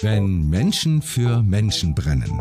Wenn Menschen für Menschen brennen.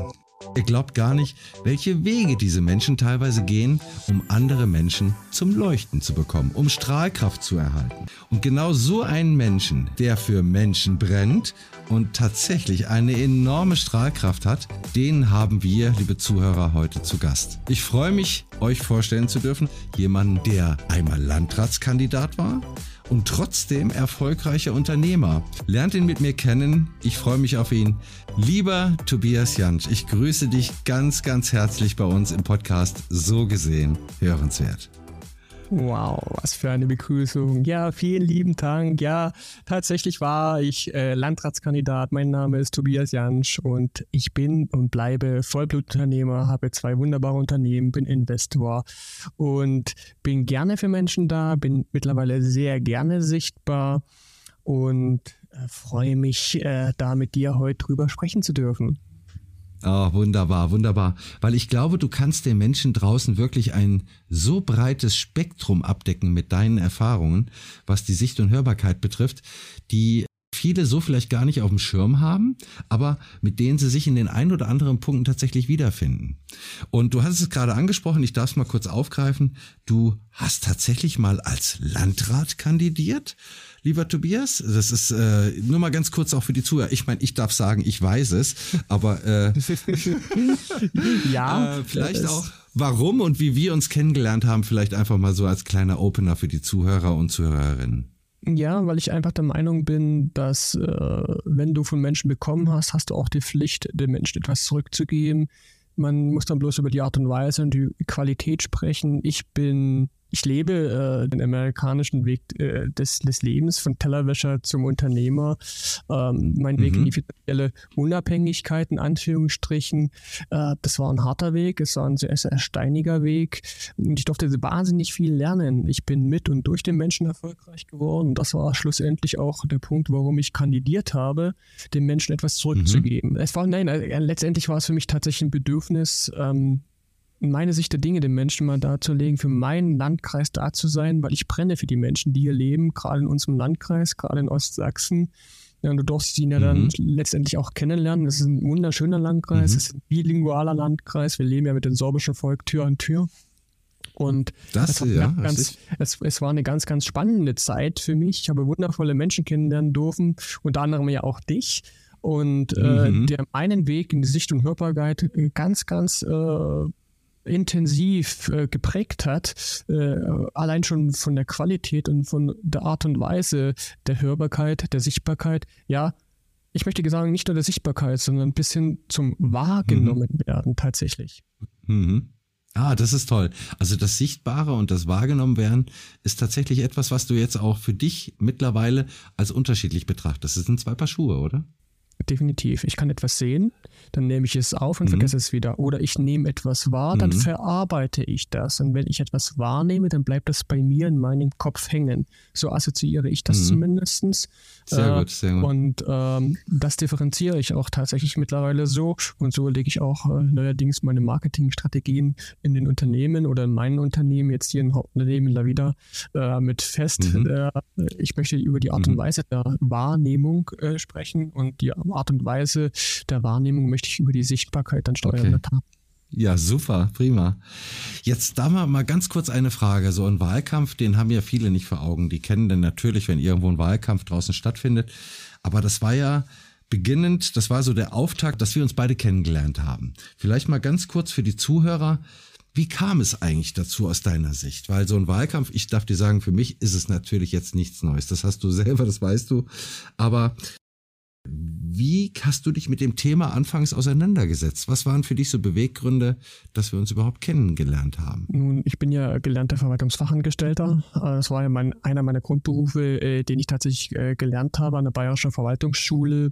Ihr glaubt gar nicht, welche Wege diese Menschen teilweise gehen, um andere Menschen zum Leuchten zu bekommen, um Strahlkraft zu erhalten. Und genau so einen Menschen, der für Menschen brennt und tatsächlich eine enorme Strahlkraft hat, den haben wir, liebe Zuhörer, heute zu Gast. Ich freue mich, euch vorstellen zu dürfen, jemanden, der einmal Landratskandidat war, und trotzdem erfolgreicher Unternehmer. Lernt ihn mit mir kennen. Ich freue mich auf ihn. Lieber Tobias Jansch, ich grüße dich ganz, ganz herzlich bei uns im Podcast So gesehen, hörenswert. Wow, was für eine Begrüßung. Ja, vielen lieben Dank. Ja, tatsächlich war ich äh, Landratskandidat. Mein Name ist Tobias Jansch und ich bin und bleibe Vollblutunternehmer, habe zwei wunderbare Unternehmen, bin Investor und bin gerne für Menschen da, bin mittlerweile sehr gerne sichtbar und äh, freue mich, äh, da mit dir heute drüber sprechen zu dürfen. Oh, wunderbar, wunderbar. Weil ich glaube, du kannst den Menschen draußen wirklich ein so breites Spektrum abdecken mit deinen Erfahrungen, was die Sicht und Hörbarkeit betrifft, die viele so vielleicht gar nicht auf dem Schirm haben, aber mit denen sie sich in den ein oder anderen Punkten tatsächlich wiederfinden. Und du hast es gerade angesprochen, ich darf es mal kurz aufgreifen. Du hast tatsächlich mal als Landrat kandidiert lieber Tobias. Das ist äh, nur mal ganz kurz auch für die Zuhörer. Ich meine, ich darf sagen, ich weiß es, aber äh, ja, äh, vielleicht auch warum und wie wir uns kennengelernt haben, vielleicht einfach mal so als kleiner Opener für die Zuhörer und Zuhörerinnen. Ja, weil ich einfach der Meinung bin, dass äh, wenn du von Menschen bekommen hast, hast du auch die Pflicht, den Menschen etwas zurückzugeben. Man muss dann bloß über die Art und Weise und die Qualität sprechen. Ich bin ich lebe äh, den amerikanischen Weg äh, des, des Lebens von Tellerwäscher zum Unternehmer. Ähm, mein mhm. Weg in die finanzielle Unabhängigkeit, in Anführungsstrichen. Äh, das war ein harter Weg, es war ein sehr, sehr steiniger Weg. Und ich durfte wahnsinnig viel lernen. Ich bin mit und durch den Menschen erfolgreich geworden. Und das war schlussendlich auch der Punkt, warum ich kandidiert habe, den Menschen etwas zurückzugeben. Mhm. Es war, nein, äh, letztendlich war es für mich tatsächlich ein Bedürfnis, ähm, meine Sicht der Dinge den Menschen mal darzulegen, für meinen Landkreis da zu sein, weil ich brenne für die Menschen, die hier leben, gerade in unserem Landkreis, gerade in Ostsachsen. Ja, und du durfst ihn ja dann mhm. letztendlich auch kennenlernen. Das ist ein wunderschöner Landkreis, mhm. das ist ein bilingualer Landkreis. Wir leben ja mit dem sorbischen Volk Tür an Tür. Und das, es, ja, ganz, es, es, war eine ganz, ganz spannende Zeit für mich. Ich habe wundervolle Menschen kennenlernen dürfen, unter anderem ja auch dich. Und äh, mhm. der meinen Weg in die Sicht- und Hörbarkeit äh, ganz, ganz äh, intensiv äh, geprägt hat, äh, allein schon von der Qualität und von der Art und Weise der Hörbarkeit, der Sichtbarkeit, ja, ich möchte sagen, nicht nur der Sichtbarkeit, sondern bis hin zum Wahrgenommen mhm. werden tatsächlich. Mhm. Ah, das ist toll. Also das Sichtbare und das Wahrgenommen werden ist tatsächlich etwas, was du jetzt auch für dich mittlerweile als unterschiedlich betrachtest. Das sind zwei Paar Schuhe, oder? Definitiv. Ich kann etwas sehen, dann nehme ich es auf und mhm. vergesse es wieder. Oder ich nehme etwas wahr, dann mhm. verarbeite ich das. Und wenn ich etwas wahrnehme, dann bleibt das bei mir in meinem Kopf hängen. So assoziiere ich das mhm. zumindest. Sehr äh, gut, sehr gut. Und ähm, das differenziere ich auch tatsächlich mittlerweile so. Und so lege ich auch äh, neuerdings meine Marketingstrategien in den Unternehmen oder in meinen Unternehmen, jetzt hier in Hauptunternehmen da wieder äh, mit fest. Mhm. Äh, ich möchte über die Art und mhm. Weise der Wahrnehmung äh, sprechen und die Art und Weise der Wahrnehmung möchte ich über die Sichtbarkeit dann steuern. Okay. Ja, super, prima. Jetzt da mal, mal ganz kurz eine Frage. So ein Wahlkampf, den haben ja viele nicht vor Augen. Die kennen den natürlich, wenn irgendwo ein Wahlkampf draußen stattfindet. Aber das war ja beginnend, das war so der Auftakt, dass wir uns beide kennengelernt haben. Vielleicht mal ganz kurz für die Zuhörer. Wie kam es eigentlich dazu aus deiner Sicht? Weil so ein Wahlkampf, ich darf dir sagen, für mich ist es natürlich jetzt nichts Neues. Das hast du selber, das weißt du. Aber wie hast du dich mit dem Thema anfangs auseinandergesetzt? Was waren für dich so Beweggründe, dass wir uns überhaupt kennengelernt haben? Nun, ich bin ja gelernter Verwaltungsfachangestellter. Das war ja mein, einer meiner Grundberufe, äh, den ich tatsächlich äh, gelernt habe an der Bayerischen Verwaltungsschule.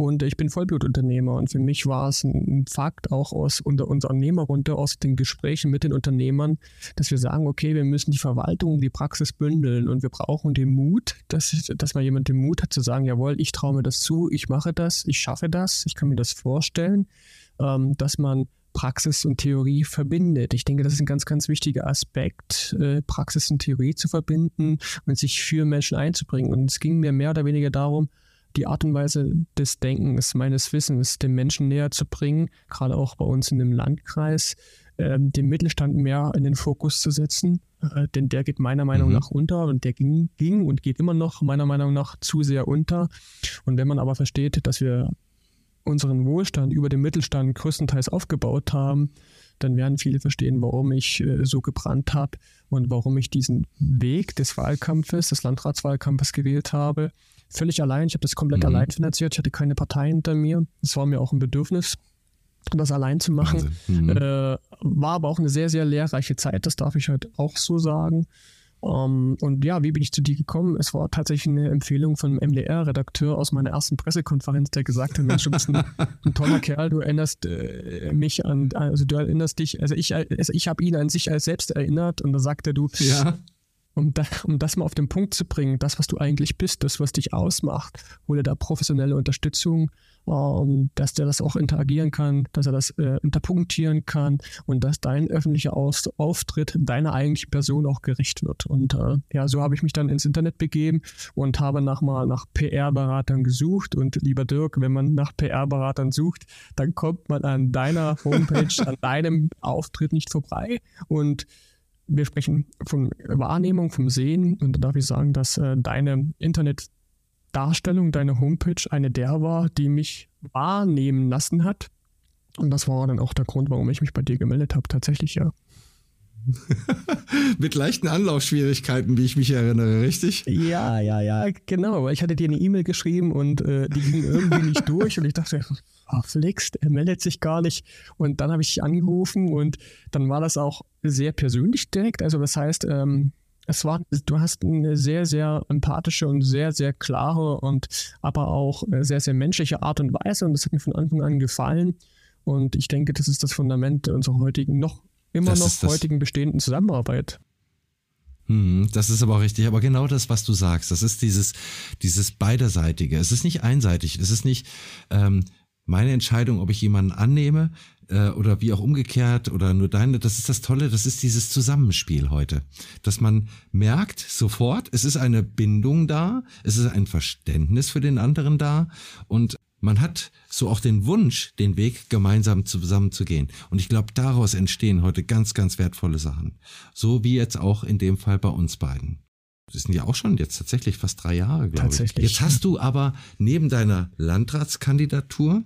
Und ich bin Vollblutunternehmer und für mich war es ein Fakt auch aus unter Unternehmerrunde, aus den Gesprächen mit den Unternehmern, dass wir sagen, okay, wir müssen die Verwaltung, die Praxis bündeln und wir brauchen den Mut, dass, dass mal jemand den Mut hat zu sagen, jawohl, ich traue mir das zu, ich mache das, ich schaffe das, ich kann mir das vorstellen, ähm, dass man Praxis und Theorie verbindet. Ich denke, das ist ein ganz, ganz wichtiger Aspekt, äh, Praxis und Theorie zu verbinden und sich für Menschen einzubringen. Und es ging mir mehr oder weniger darum, die Art und Weise des Denkens, meines Wissens dem Menschen näher zu bringen, gerade auch bei uns in dem Landkreis, äh, den Mittelstand mehr in den Fokus zu setzen. Äh, denn der geht meiner Meinung mhm. nach unter und der ging, ging und geht immer noch meiner Meinung nach zu sehr unter. Und wenn man aber versteht, dass wir unseren Wohlstand über den Mittelstand größtenteils aufgebaut haben, dann werden viele verstehen, warum ich äh, so gebrannt habe und warum ich diesen Weg des Wahlkampfes, des Landratswahlkampfes gewählt habe. Völlig allein, ich habe das komplett mhm. allein finanziert, ich hatte keine Partei hinter mir. Es war mir auch ein Bedürfnis, das allein zu machen. Mhm. Äh, war aber auch eine sehr, sehr lehrreiche Zeit, das darf ich halt auch so sagen. Um, ähm, und ja, wie bin ich zu dir gekommen? Es war tatsächlich eine Empfehlung von einem MDR-Redakteur aus meiner ersten Pressekonferenz, der gesagt hat, Mensch, du bist ein, ein toller Kerl, du erinnerst äh, mich an, also du erinnerst dich, also ich, also ich habe ihn an sich als selbst erinnert und da sagte du, ja um, da, um das mal auf den Punkt zu bringen, das, was du eigentlich bist, das, was dich ausmacht, hole da professionelle Unterstützung, ähm, dass der das auch interagieren kann, dass er das äh, interpunktieren kann und dass dein öffentlicher Aus Auftritt deiner eigentlichen Person auch gerecht wird. Und äh, ja, so habe ich mich dann ins Internet begeben und habe nach mal nach PR-Beratern gesucht. Und lieber Dirk, wenn man nach PR-Beratern sucht, dann kommt man an deiner Homepage, an deinem Auftritt nicht vorbei. Und wir sprechen von Wahrnehmung, vom Sehen. Und da darf ich sagen, dass äh, deine Internetdarstellung, deine Homepage eine der war, die mich wahrnehmen lassen hat. Und das war dann auch der Grund, warum ich mich bei dir gemeldet habe. Tatsächlich, ja. Mit leichten Anlaufschwierigkeiten, wie ich mich erinnere, richtig? Ja, ja, ja, genau. Ich hatte dir eine E-Mail geschrieben und äh, die ging irgendwie nicht durch und ich dachte, oh, Flix, er meldet sich gar nicht. Und dann habe ich angerufen und dann war das auch sehr persönlich direkt. Also das heißt, ähm, es war, du hast eine sehr, sehr empathische und sehr, sehr klare und aber auch sehr, sehr menschliche Art und Weise und das hat mir von Anfang an gefallen. Und ich denke, das ist das Fundament unserer heutigen, noch immer das noch heutigen bestehenden Zusammenarbeit. Hm, das ist aber auch richtig. Aber genau das, was du sagst, das ist dieses, dieses beiderseitige. Es ist nicht einseitig. Es ist nicht, ähm, meine Entscheidung, ob ich jemanden annehme äh, oder wie auch umgekehrt oder nur deine, das ist das Tolle, das ist dieses Zusammenspiel heute. Dass man merkt sofort, es ist eine Bindung da, es ist ein Verständnis für den anderen da und man hat so auch den Wunsch, den Weg gemeinsam zusammenzugehen. Und ich glaube, daraus entstehen heute ganz, ganz wertvolle Sachen. So wie jetzt auch in dem Fall bei uns beiden. Das sind ja auch schon jetzt tatsächlich fast drei Jahre, glaube ich. Jetzt hast du aber neben deiner Landratskandidatur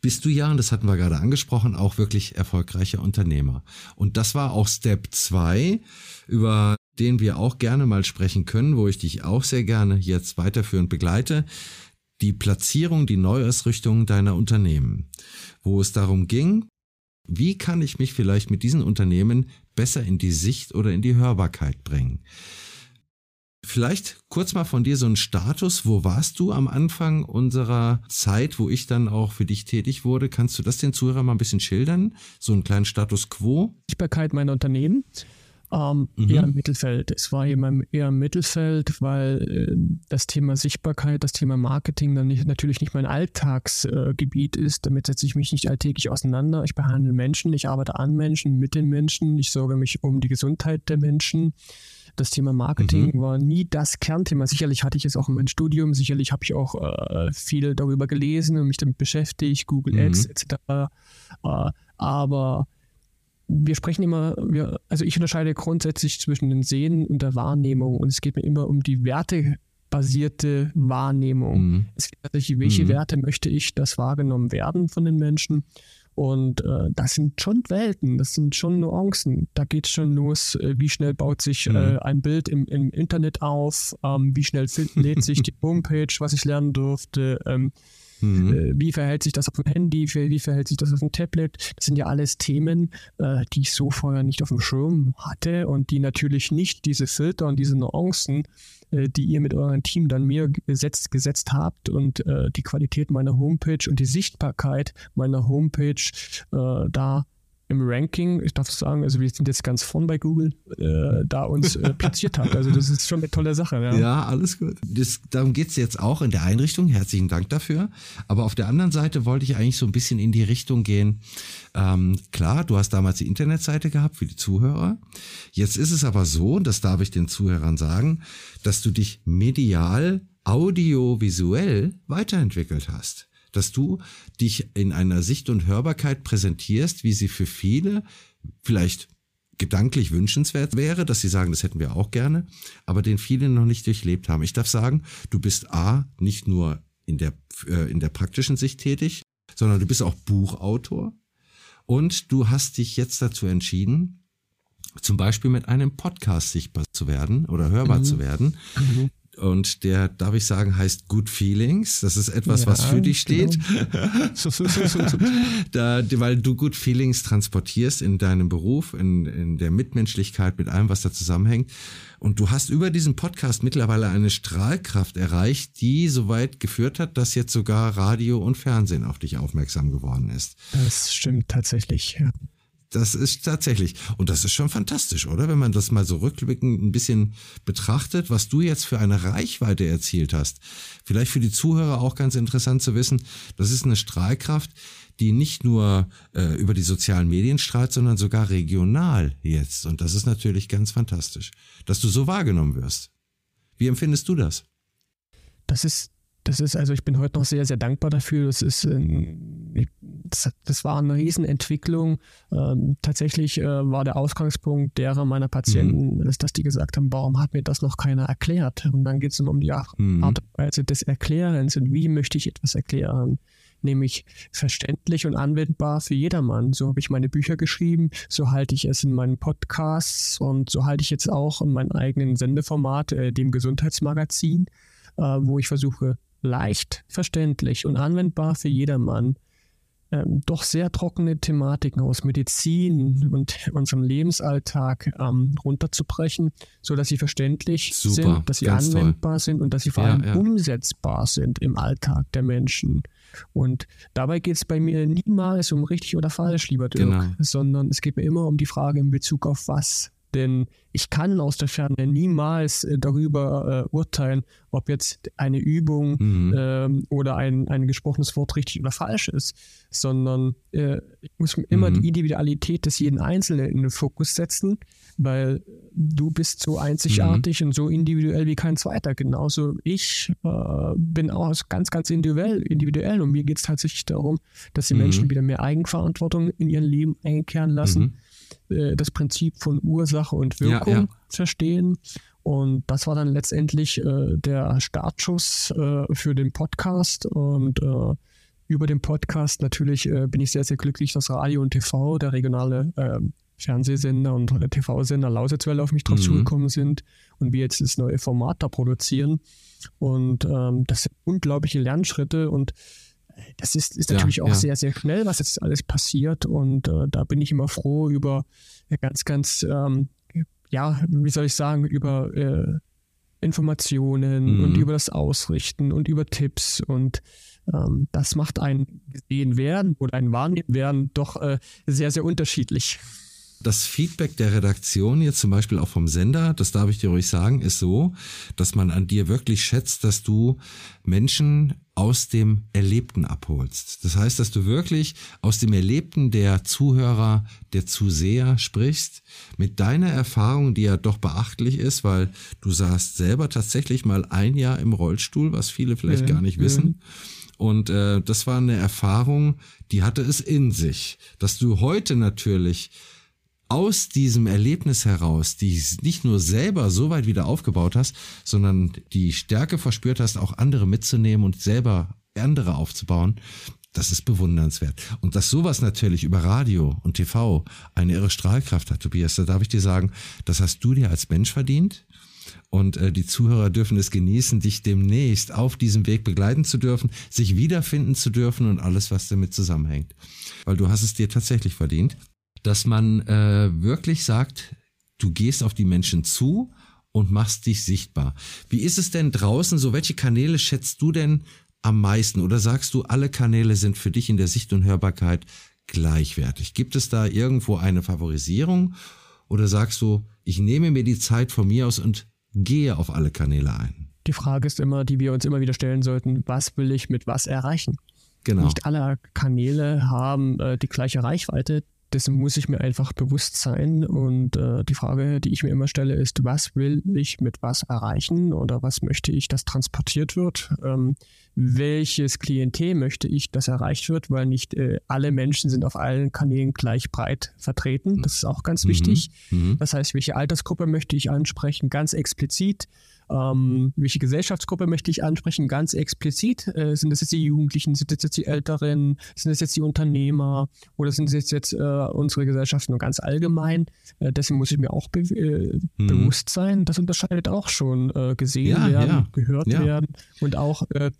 bist du ja, und das hatten wir gerade angesprochen, auch wirklich erfolgreicher Unternehmer. Und das war auch Step 2, über den wir auch gerne mal sprechen können, wo ich dich auch sehr gerne jetzt weiterführend begleite. Die Platzierung, die Neuausrichtung deiner Unternehmen, wo es darum ging, wie kann ich mich vielleicht mit diesen Unternehmen besser in die Sicht oder in die Hörbarkeit bringen? Vielleicht kurz mal von dir so ein Status. Wo warst du am Anfang unserer Zeit, wo ich dann auch für dich tätig wurde? Kannst du das den Zuhörern mal ein bisschen schildern? So einen kleinen Status quo? Sichtbarkeit meiner Unternehmen. Ähm, mhm. Eher im Mittelfeld. Es war eben eher im Mittelfeld, weil äh, das Thema Sichtbarkeit, das Thema Marketing dann nicht, natürlich nicht mein Alltagsgebiet äh, ist. Damit setze ich mich nicht alltäglich auseinander. Ich behandle Menschen, ich arbeite an Menschen, mit den Menschen, ich sorge mich um die Gesundheit der Menschen. Das Thema Marketing mhm. war nie das Kernthema. Sicherlich hatte ich es auch in meinem Studium, sicherlich habe ich auch äh, viel darüber gelesen und mich damit beschäftigt, Google mhm. Ads etc. Äh, aber wir sprechen immer, wir, also ich unterscheide grundsätzlich zwischen dem Sehen und der Wahrnehmung und es geht mir immer um die wertebasierte Wahrnehmung. Mhm. Es geht tatsächlich, welche mhm. Werte möchte ich, dass wahrgenommen werden von den Menschen und äh, das sind schon Welten, das sind schon Nuancen. Da geht es schon los, äh, wie schnell baut sich mhm. äh, ein Bild im, im Internet auf, ähm, wie schnell lädt sich die Homepage, was ich lernen durfte. Ähm, Mhm. Äh, wie verhält sich das auf dem Handy? Wie verhält sich das auf dem Tablet? Das sind ja alles Themen, äh, die ich so vorher nicht auf dem Schirm hatte und die natürlich nicht diese Filter und diese Nuancen äh, die ihr mit eurem Team dann mir gesetzt, gesetzt habt und die Qualität meiner Homepage und die Sichtbarkeit meiner Homepage da im Ranking, ich darf sagen, also wir sind jetzt ganz vorn bei Google, äh, da uns äh, platziert hat. Also das ist schon eine tolle Sache. Ja, ja alles gut. Das, darum geht's jetzt auch in der Einrichtung. Herzlichen Dank dafür. Aber auf der anderen Seite wollte ich eigentlich so ein bisschen in die Richtung gehen. Ähm, klar, du hast damals die Internetseite gehabt für die Zuhörer. Jetzt ist es aber so, und das darf ich den Zuhörern sagen, dass du dich medial audiovisuell weiterentwickelt hast. Dass du dich in einer Sicht und Hörbarkeit präsentierst, wie sie für viele vielleicht gedanklich wünschenswert wäre, dass sie sagen, das hätten wir auch gerne, aber den viele noch nicht durchlebt haben. Ich darf sagen, du bist A, nicht nur in der, äh, in der praktischen Sicht tätig, sondern du bist auch Buchautor und du hast dich jetzt dazu entschieden, zum Beispiel mit einem Podcast sichtbar zu werden oder hörbar mhm. zu werden. Mhm und der, darf ich sagen, heißt Good Feelings. Das ist etwas, ja, was für dich steht. Genau. da, weil du Good Feelings transportierst in deinem Beruf, in, in der Mitmenschlichkeit, mit allem, was da zusammenhängt. Und du hast über diesen Podcast mittlerweile eine Strahlkraft erreicht, die so weit geführt hat, dass jetzt sogar Radio und Fernsehen auf dich aufmerksam geworden ist. Das stimmt tatsächlich, ja. Das ist tatsächlich, und das ist schon fantastisch, oder? Wenn man das mal so rückblickend ein bisschen betrachtet, was du jetzt für eine Reichweite erzielt hast. Vielleicht für die Zuhörer auch ganz interessant zu wissen, das ist eine Strahlkraft, die nicht nur äh, über die sozialen Medien strahlt, sondern sogar regional jetzt. Und das ist natürlich ganz fantastisch, dass du so wahrgenommen wirst. Wie empfindest du das? Das ist das ist, also ich bin heute noch sehr, sehr dankbar dafür. Das ist, das, das war eine Riesenentwicklung. Ähm, tatsächlich äh, war der Ausgangspunkt derer meiner Patienten, mhm. dass die gesagt haben, warum hat mir das noch keiner erklärt? Und dann geht es um die Art mhm. und Weise des Erklärens und wie möchte ich etwas erklären nämlich verständlich und anwendbar für jedermann. So habe ich meine Bücher geschrieben, so halte ich es in meinen Podcasts und so halte ich jetzt auch in meinem eigenen Sendeformat, äh, dem Gesundheitsmagazin, äh, wo ich versuche, leicht verständlich und anwendbar für jedermann ähm, doch sehr trockene Thematiken aus Medizin und unserem Lebensalltag ähm, runterzubrechen, so dass sie verständlich Super, sind, dass sie anwendbar toll. sind und dass sie vor ja, allem ja. umsetzbar sind im Alltag der Menschen. Und dabei geht es bei mir niemals um richtig oder falsch, lieber Dirk, genau. sondern es geht mir immer um die Frage in Bezug auf was denn ich kann aus der Ferne niemals äh, darüber äh, urteilen, ob jetzt eine Übung mhm. ähm, oder ein, ein gesprochenes Wort richtig oder falsch ist, sondern äh, ich muss immer mhm. die Individualität des jeden Einzelnen in den Fokus setzen, weil du bist so einzigartig mhm. und so individuell wie kein zweiter. Genauso ich äh, bin auch ganz, ganz individuell, individuell und mir geht es tatsächlich darum, dass die mhm. Menschen wieder mehr Eigenverantwortung in ihrem Leben einkehren lassen mhm. Äh, das Prinzip von Ursache und Wirkung ja, ja. verstehen. Und das war dann letztendlich äh, der Startschuss äh, für den Podcast. Und äh, über den Podcast natürlich äh, bin ich sehr, sehr glücklich, dass Radio und TV, der regionale ähm, Fernsehsender und TV-Sender Lausitzwelle auf mich drauf mhm. zugekommen sind und wir jetzt das neue Format da produzieren. Und ähm, das sind unglaubliche Lernschritte und das ist, ist natürlich ja, auch ja. sehr, sehr schnell, was jetzt alles passiert. Und äh, da bin ich immer froh über ganz, ganz, ähm, ja, wie soll ich sagen, über äh, Informationen mhm. und über das Ausrichten und über Tipps. Und ähm, das macht ein gesehen werden oder ein wahrnehmen werden doch äh, sehr, sehr unterschiedlich das Feedback der Redaktion jetzt zum Beispiel auch vom Sender, das darf ich dir ruhig sagen, ist so, dass man an dir wirklich schätzt, dass du Menschen aus dem Erlebten abholst. Das heißt, dass du wirklich aus dem Erlebten der Zuhörer, der Zuseher sprichst, mit deiner Erfahrung, die ja doch beachtlich ist, weil du saßt selber tatsächlich mal ein Jahr im Rollstuhl, was viele vielleicht ja, gar nicht ja. wissen. Und äh, das war eine Erfahrung, die hatte es in sich, dass du heute natürlich aus diesem Erlebnis heraus, die nicht nur selber so weit wieder aufgebaut hast, sondern die Stärke verspürt hast, auch andere mitzunehmen und selber andere aufzubauen, das ist bewundernswert. Und dass sowas natürlich über Radio und TV eine irre Strahlkraft hat, Tobias, da darf ich dir sagen, das hast du dir als Mensch verdient. Und äh, die Zuhörer dürfen es genießen, dich demnächst auf diesem Weg begleiten zu dürfen, sich wiederfinden zu dürfen und alles, was damit zusammenhängt. Weil du hast es dir tatsächlich verdient dass man äh, wirklich sagt, du gehst auf die Menschen zu und machst dich sichtbar. Wie ist es denn draußen so? Welche Kanäle schätzt du denn am meisten? Oder sagst du, alle Kanäle sind für dich in der Sicht und Hörbarkeit gleichwertig? Gibt es da irgendwo eine Favorisierung? Oder sagst du, ich nehme mir die Zeit von mir aus und gehe auf alle Kanäle ein? Die Frage ist immer, die wir uns immer wieder stellen sollten, was will ich mit was erreichen? Genau. Nicht alle Kanäle haben äh, die gleiche Reichweite dessen muss ich mir einfach bewusst sein. Und äh, die Frage, die ich mir immer stelle, ist, was will ich mit was erreichen oder was möchte ich, dass transportiert wird? Ähm, welches Klientel möchte ich, dass erreicht wird? Weil nicht äh, alle Menschen sind auf allen Kanälen gleich breit vertreten. Das ist auch ganz mhm. wichtig. Mhm. Das heißt, welche Altersgruppe möchte ich ansprechen? Ganz explizit. Ähm, welche Gesellschaftsgruppe möchte ich ansprechen? Ganz explizit. Äh, sind das jetzt die Jugendlichen? Sind das jetzt die Älteren? Sind das jetzt die Unternehmer? Oder sind das jetzt äh, unsere Gesellschaft nur ganz allgemein? Äh, dessen muss ich mir auch be äh, mhm. bewusst sein. Das unterscheidet auch schon äh, gesehen ja, werden, ja. gehört ja. werden und auch äh,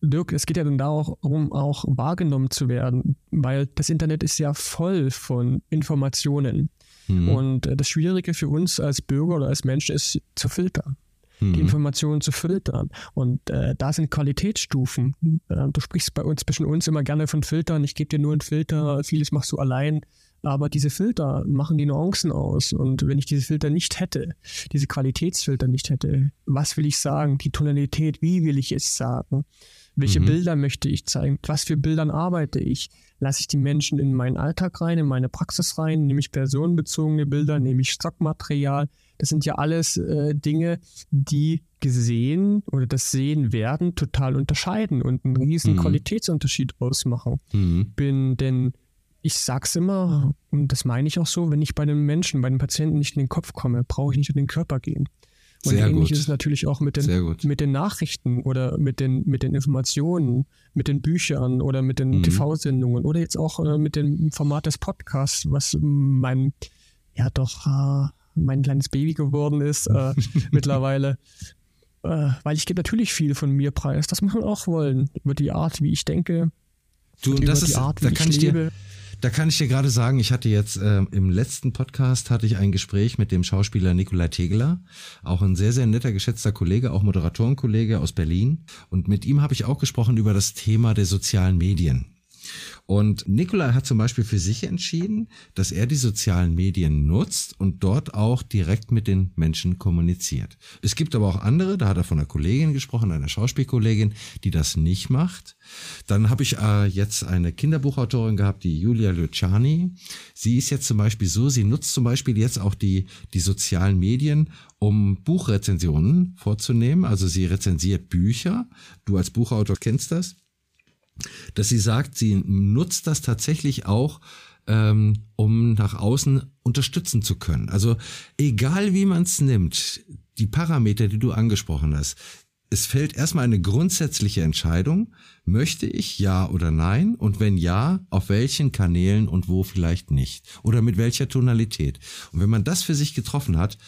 Dirk, es geht ja dann darum, auch wahrgenommen zu werden, weil das Internet ist ja voll von Informationen. Mhm. Und das Schwierige für uns als Bürger oder als Menschen ist zu filtern mhm. die Informationen zu filtern. Und äh, da sind Qualitätsstufen. Äh, du sprichst bei uns, zwischen uns immer gerne von Filtern. Ich gebe dir nur einen Filter, vieles machst du allein. Aber diese Filter machen die Nuancen aus. Und wenn ich diese Filter nicht hätte, diese Qualitätsfilter nicht hätte, was will ich sagen? Die Tonalität, wie will ich es sagen? Welche mhm. Bilder möchte ich zeigen? Was für Bildern arbeite ich? Lasse ich die Menschen in meinen Alltag rein, in meine Praxis rein? Nehme ich personenbezogene Bilder? Nehme ich Stockmaterial? Das sind ja alles äh, Dinge, die gesehen oder das Sehen werden total unterscheiden und einen riesen mhm. Qualitätsunterschied ausmachen. Mhm. Bin denn ich sag's immer, und das meine ich auch so, wenn ich bei den Menschen, bei den Patienten nicht in den Kopf komme, brauche ich nicht in den Körper gehen. Und Sehr ähnlich gut. ist es natürlich auch mit den, mit den Nachrichten oder mit den, mit den Informationen, mit den Büchern oder mit den mhm. TV-Sendungen oder jetzt auch äh, mit dem Format des Podcasts, was mein, ja doch, äh, mein kleines Baby geworden ist äh, mittlerweile. Äh, weil ich gebe natürlich viel von mir preis. Das muss man auch wollen. Über die Art, wie ich denke. Du, und das ist, Art, da kann ich, ich dir, da kann ich dir gerade sagen, ich hatte jetzt äh, im letzten Podcast hatte ich ein Gespräch mit dem Schauspieler Nikolai Tegeler, auch ein sehr, sehr netter, geschätzter Kollege, auch Moderatorenkollege aus Berlin. Und mit ihm habe ich auch gesprochen über das Thema der sozialen Medien. Und Nikolai hat zum Beispiel für sich entschieden, dass er die sozialen Medien nutzt und dort auch direkt mit den Menschen kommuniziert. Es gibt aber auch andere, da hat er von einer Kollegin gesprochen, einer Schauspielkollegin, die das nicht macht. Dann habe ich äh, jetzt eine Kinderbuchautorin gehabt, die Julia Luciani. Sie ist jetzt zum Beispiel so, sie nutzt zum Beispiel jetzt auch die, die sozialen Medien, um Buchrezensionen vorzunehmen. Also sie rezensiert Bücher. Du als Buchautor kennst das dass sie sagt, sie nutzt das tatsächlich auch, ähm, um nach außen unterstützen zu können. Also egal wie man es nimmt, die Parameter, die du angesprochen hast, es fällt erstmal eine grundsätzliche Entscheidung, möchte ich ja oder nein und wenn ja, auf welchen Kanälen und wo vielleicht nicht oder mit welcher Tonalität. Und wenn man das für sich getroffen hat,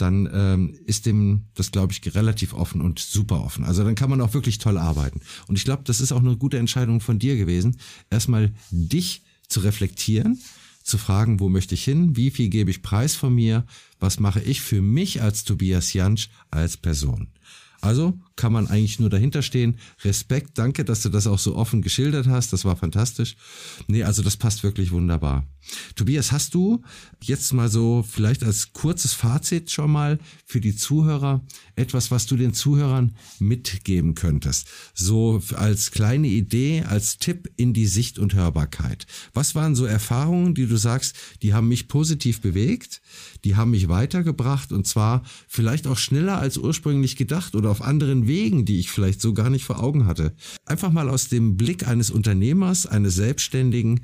dann ähm, ist dem das, glaube ich, relativ offen und super offen. Also dann kann man auch wirklich toll arbeiten. Und ich glaube, das ist auch eine gute Entscheidung von dir gewesen, erstmal dich zu reflektieren, zu fragen, wo möchte ich hin, wie viel gebe ich preis von mir, was mache ich für mich als Tobias Jansch als Person. Also kann man eigentlich nur dahinter stehen. Respekt, danke, dass du das auch so offen geschildert hast. Das war fantastisch. Nee, also das passt wirklich wunderbar. Tobias, hast du jetzt mal so vielleicht als kurzes Fazit schon mal für die Zuhörer etwas, was du den Zuhörern mitgeben könntest? So als kleine Idee, als Tipp in die Sicht und Hörbarkeit. Was waren so Erfahrungen, die du sagst, die haben mich positiv bewegt, die haben mich weitergebracht und zwar vielleicht auch schneller als ursprünglich gedacht oder auf anderen Wegen, die ich vielleicht so gar nicht vor Augen hatte. Einfach mal aus dem Blick eines Unternehmers, eines Selbstständigen,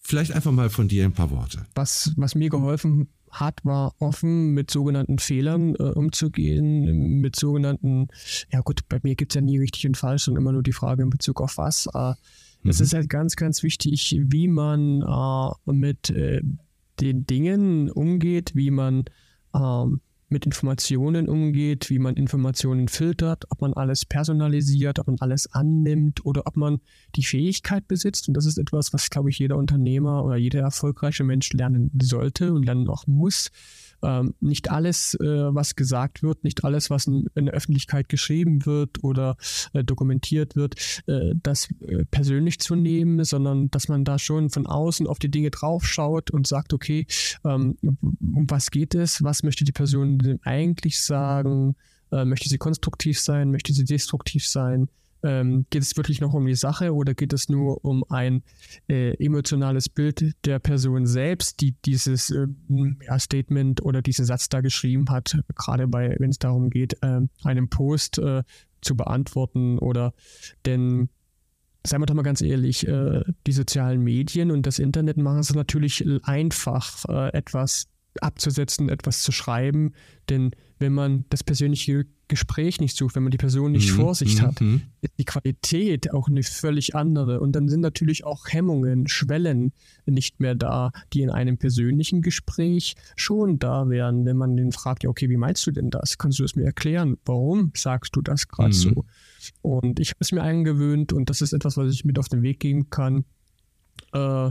vielleicht einfach mal von dir ein paar Worte. Was, was mir geholfen hat, war offen mit sogenannten Fehlern äh, umzugehen, mit sogenannten, ja gut, bei mir gibt es ja nie richtig und falsch, sondern immer nur die Frage in Bezug auf was. Äh, es mhm. ist halt ganz, ganz wichtig, wie man äh, mit äh, den Dingen umgeht, wie man ähm, mit Informationen umgeht, wie man Informationen filtert, ob man alles personalisiert, ob man alles annimmt oder ob man die Fähigkeit besitzt. Und das ist etwas, was, glaube ich, jeder Unternehmer oder jeder erfolgreiche Mensch lernen sollte und lernen auch muss, ähm, nicht alles, äh, was gesagt wird, nicht alles, was in, in der Öffentlichkeit geschrieben wird oder äh, dokumentiert wird, äh, das äh, persönlich zu nehmen, sondern dass man da schon von außen auf die Dinge draufschaut und sagt, okay, ähm, um was geht es, was möchte die Person eigentlich sagen, äh, möchte sie konstruktiv sein, möchte sie destruktiv sein, ähm, geht es wirklich noch um die Sache oder geht es nur um ein äh, emotionales Bild der Person selbst, die dieses äh, Statement oder diesen Satz da geschrieben hat, gerade bei, wenn es darum geht, äh, einen Post zu beantworten oder denn Seien wir doch mal ganz ehrlich, äh, die sozialen Medien und das Internet machen es natürlich einfach, äh, etwas abzusetzen, etwas zu schreiben. Denn wenn man das persönliche Gespräch nicht sucht, wenn man die Person nicht mhm. vor sich hat, mhm. ist die Qualität auch eine völlig andere. Und dann sind natürlich auch Hemmungen, Schwellen nicht mehr da, die in einem persönlichen Gespräch schon da wären, wenn man den fragt, ja, okay, wie meinst du denn das? Kannst du es mir erklären? Warum sagst du das gerade mhm. so? Und ich habe es mir eingewöhnt und das ist etwas, was ich mit auf den Weg geben kann. Äh,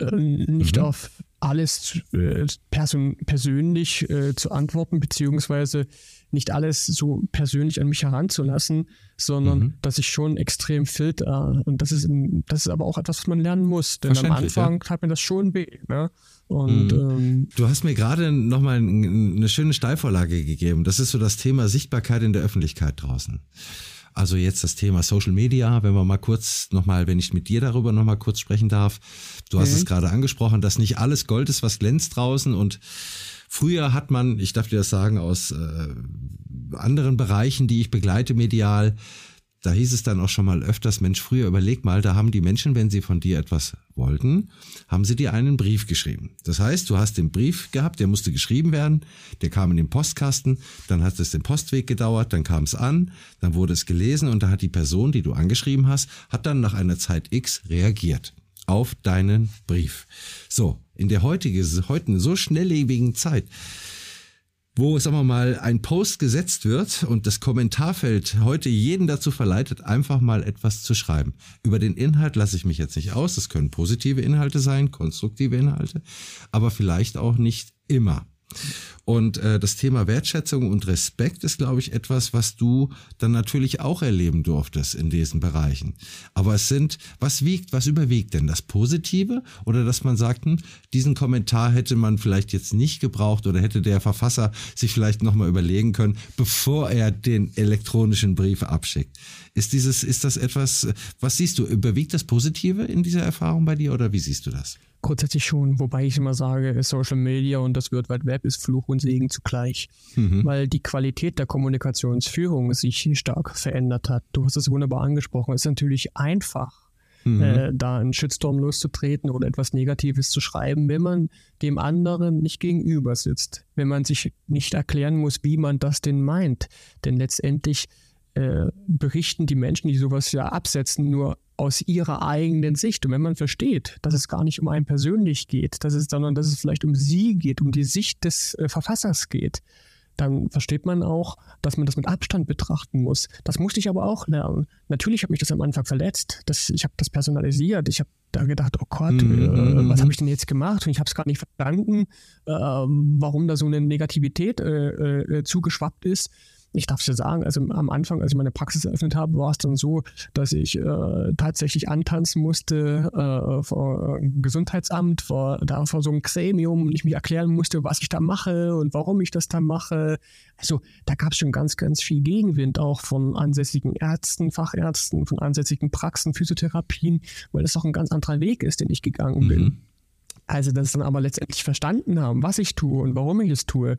äh, nicht mhm. auf alles äh, person persönlich äh, zu antworten, beziehungsweise nicht alles so persönlich an mich heranzulassen, sondern mhm. dass ich schon extrem filter. Und das ist, das ist aber auch etwas, was man lernen muss. Denn am Anfang ja. hat mir das schon weh. Ne? Und, mhm. ähm, du hast mir gerade nochmal eine schöne Steilvorlage gegeben. Das ist so das Thema Sichtbarkeit in der Öffentlichkeit draußen. Also jetzt das Thema Social Media, wenn wir mal kurz nochmal, wenn ich mit dir darüber nochmal kurz sprechen darf. Du hast mhm. es gerade angesprochen, dass nicht alles Gold ist, was glänzt draußen und Früher hat man, ich darf dir das sagen, aus äh, anderen Bereichen, die ich begleite medial, da hieß es dann auch schon mal öfters, Mensch, früher überleg mal, da haben die Menschen, wenn sie von dir etwas wollten, haben sie dir einen Brief geschrieben. Das heißt, du hast den Brief gehabt, der musste geschrieben werden, der kam in den Postkasten, dann hat es den Postweg gedauert, dann kam es an, dann wurde es gelesen und da hat die Person, die du angeschrieben hast, hat dann nach einer Zeit X reagiert auf deinen Brief. So, in der heutigen, heutigen so schnelllebigen Zeit wo, sagen wir mal, ein Post gesetzt wird und das Kommentarfeld heute jeden dazu verleitet, einfach mal etwas zu schreiben. Über den Inhalt lasse ich mich jetzt nicht aus. Das können positive Inhalte sein, konstruktive Inhalte, aber vielleicht auch nicht immer. Und äh, das Thema Wertschätzung und Respekt ist, glaube ich, etwas, was du dann natürlich auch erleben durftest in diesen Bereichen. Aber es sind, was wiegt, was überwiegt denn? Das Positive oder dass man sagt, hm, diesen Kommentar hätte man vielleicht jetzt nicht gebraucht oder hätte der Verfasser sich vielleicht nochmal überlegen können, bevor er den elektronischen Brief abschickt. Ist dieses, ist das etwas, was siehst du, überwiegt das Positive in dieser Erfahrung bei dir oder wie siehst du das? Grundsätzlich schon, wobei ich immer sage, Social Media und das World Wide Web ist Fluch und Segen zugleich, mhm. weil die Qualität der Kommunikationsführung sich stark verändert hat. Du hast es wunderbar angesprochen. Es ist natürlich einfach, mhm. äh, da einen Shitstorm loszutreten oder etwas Negatives zu schreiben, wenn man dem anderen nicht gegenüber sitzt, wenn man sich nicht erklären muss, wie man das denn meint. Denn letztendlich äh, berichten die Menschen, die sowas ja absetzen, nur aus ihrer eigenen Sicht. Und wenn man versteht, dass es gar nicht um einen persönlich geht, dass es, sondern dass es vielleicht um sie geht, um die Sicht des äh, Verfassers geht, dann versteht man auch, dass man das mit Abstand betrachten muss. Das musste ich aber auch lernen. Natürlich hat mich das am Anfang verletzt. Das, ich habe das personalisiert. Ich habe da gedacht, oh Gott, mhm. äh, mhm, was habe mhm. ich denn jetzt gemacht? Und ich habe es gar nicht verstanden, äh, warum da so eine Negativität äh, äh zugeschwappt ist ich darf es ja sagen, also am Anfang, als ich meine Praxis eröffnet habe, war es dann so, dass ich äh, tatsächlich antanzen musste äh, vor äh, Gesundheitsamt, vor, da vor so einem Gremium und ich mich erklären musste, was ich da mache und warum ich das da mache. Also da gab es schon ganz, ganz viel Gegenwind auch von ansässigen Ärzten, Fachärzten, von ansässigen Praxen, Physiotherapien, weil das auch ein ganz anderer Weg ist, den ich gegangen mhm. bin. Also das dann aber letztendlich verstanden haben, was ich tue und warum ich es tue,